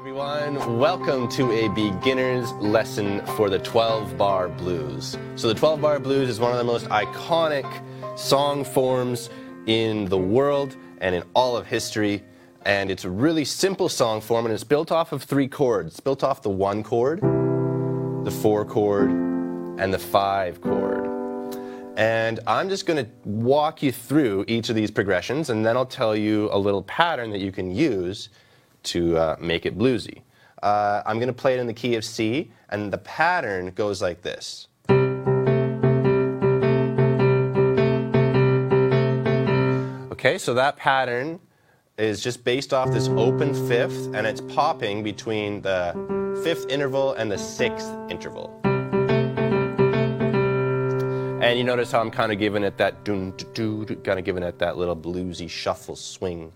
everyone. Welcome to a beginner's lesson for the 12 bar blues. So, the 12 bar blues is one of the most iconic song forms in the world and in all of history. And it's a really simple song form, and it's built off of three chords. It's built off the one chord, the four chord, and the five chord. And I'm just going to walk you through each of these progressions, and then I'll tell you a little pattern that you can use to uh, make it bluesy. Uh, I'm going to play it in the key of C, and the pattern goes like this. Okay, so that pattern is just based off this open fifth, and it's popping between the fifth interval and the sixth interval. And you notice how I'm kind of giving it that doo kind of giving it that little bluesy shuffle swing.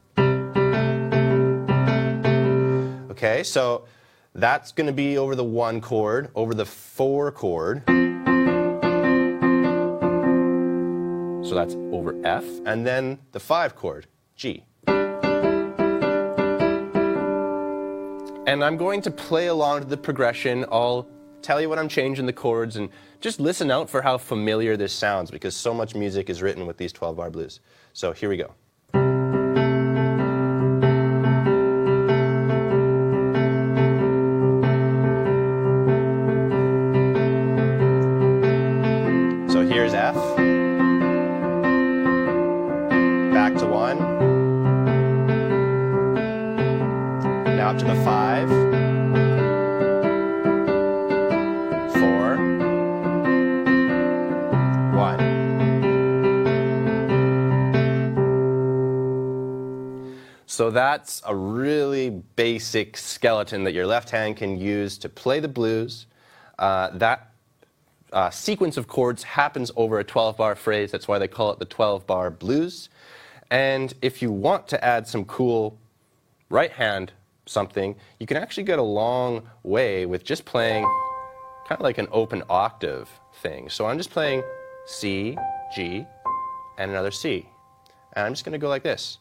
Okay, so that's going to be over the one chord, over the four chord. So that's over F, and then the five chord, G. And I'm going to play along to the progression. I'll tell you what I'm changing the chords and just listen out for how familiar this sounds because so much music is written with these 12 bar blues. So here we go. Back to one. Now up to the five. Four. One. So that's a really basic skeleton that your left hand can use to play the blues. Uh, that uh, sequence of chords happens over a 12 bar phrase. That's why they call it the 12 bar blues. And if you want to add some cool right hand something, you can actually get a long way with just playing kind of like an open octave thing. So I'm just playing C, G, and another C. And I'm just going to go like this.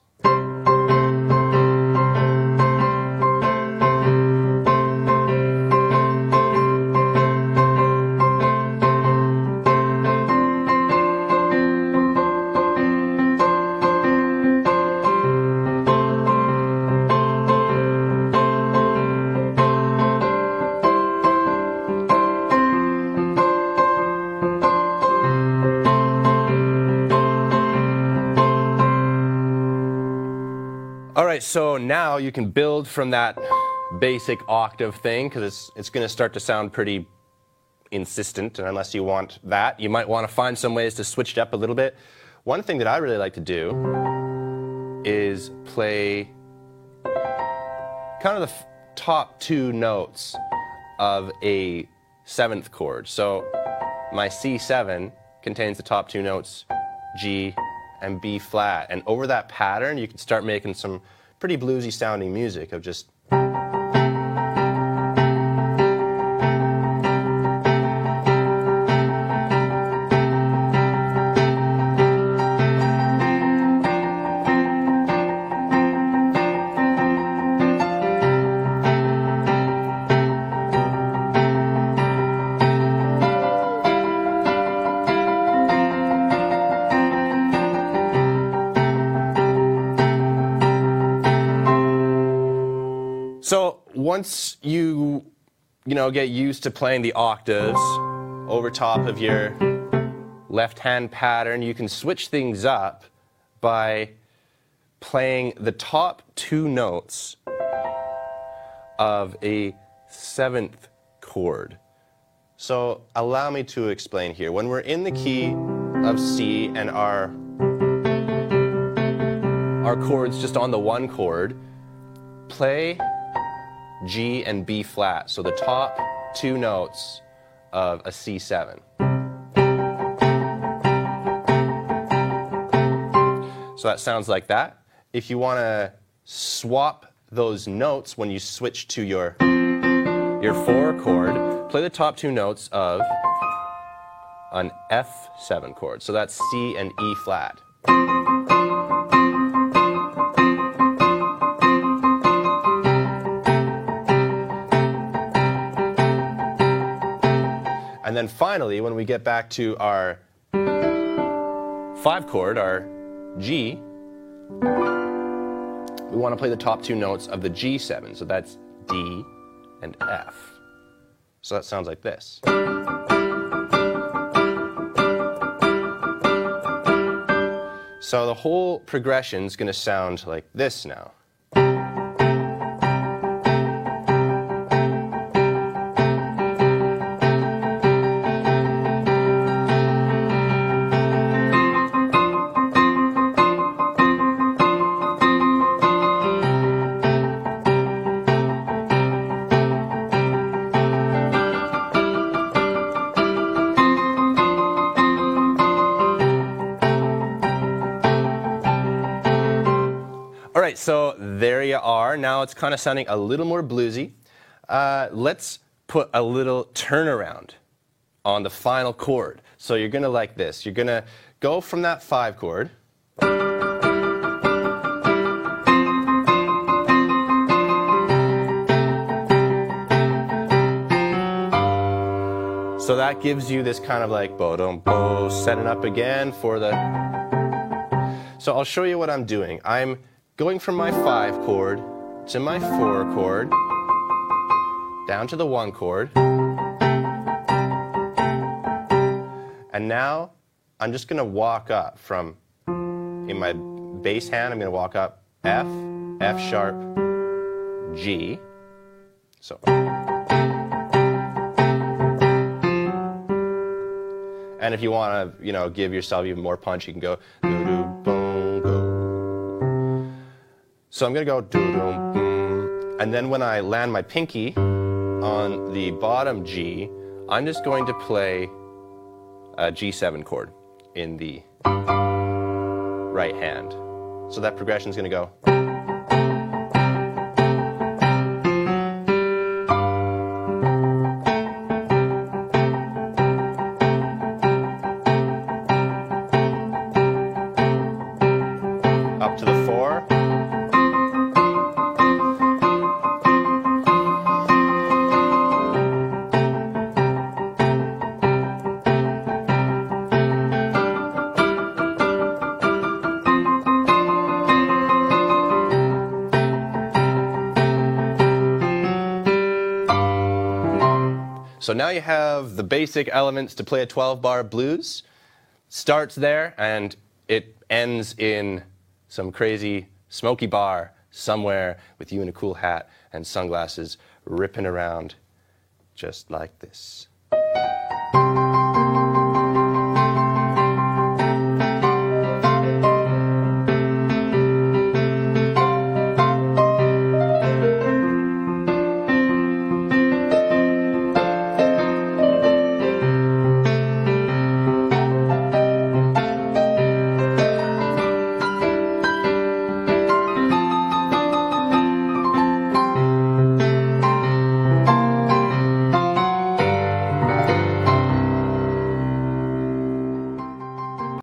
Right, so now you can build from that basic octave thing because it's, it's going to start to sound pretty insistent. And unless you want that, you might want to find some ways to switch it up a little bit. One thing that I really like to do is play kind of the top two notes of a seventh chord. So my C7 contains the top two notes G and B flat. And over that pattern, you can start making some pretty bluesy sounding music of just. Once you, you know, get used to playing the octaves over top of your left hand pattern, you can switch things up by playing the top two notes of a seventh chord. So allow me to explain here. When we're in the key of C and our our chords just on the one chord, play G and B flat. So the top two notes of a C7. So that sounds like that. If you want to swap those notes when you switch to your your four chord, play the top two notes of an F7 chord. So that's C and E flat. And then finally, when we get back to our five chord, our G, we want to play the top two notes of the G7. So that's D and F. So that sounds like this. So the whole progression is going to sound like this now. Right, so there you are. Now it's kind of sounding a little more bluesy. Uh, let's put a little turnaround on the final chord. So you're going to like this. You're going to go from that five chord. So that gives you this kind of like bo dum bo setting up again for the. So I'll show you what I'm doing. I'm going from my five chord to my four chord, down to the one chord. And now I'm just going to walk up from, in my bass hand, I'm going to walk up F, F sharp, G. So. And if you want to, you know, give yourself even more punch, you can go do do boom. So I'm gonna go do do boom, and then when I land my pinky on the bottom G, I'm just going to play a G7 chord in the right hand. So that progression is gonna go. So now you have the basic elements to play a 12 bar blues. Starts there and it ends in some crazy smoky bar somewhere with you in a cool hat and sunglasses ripping around just like this.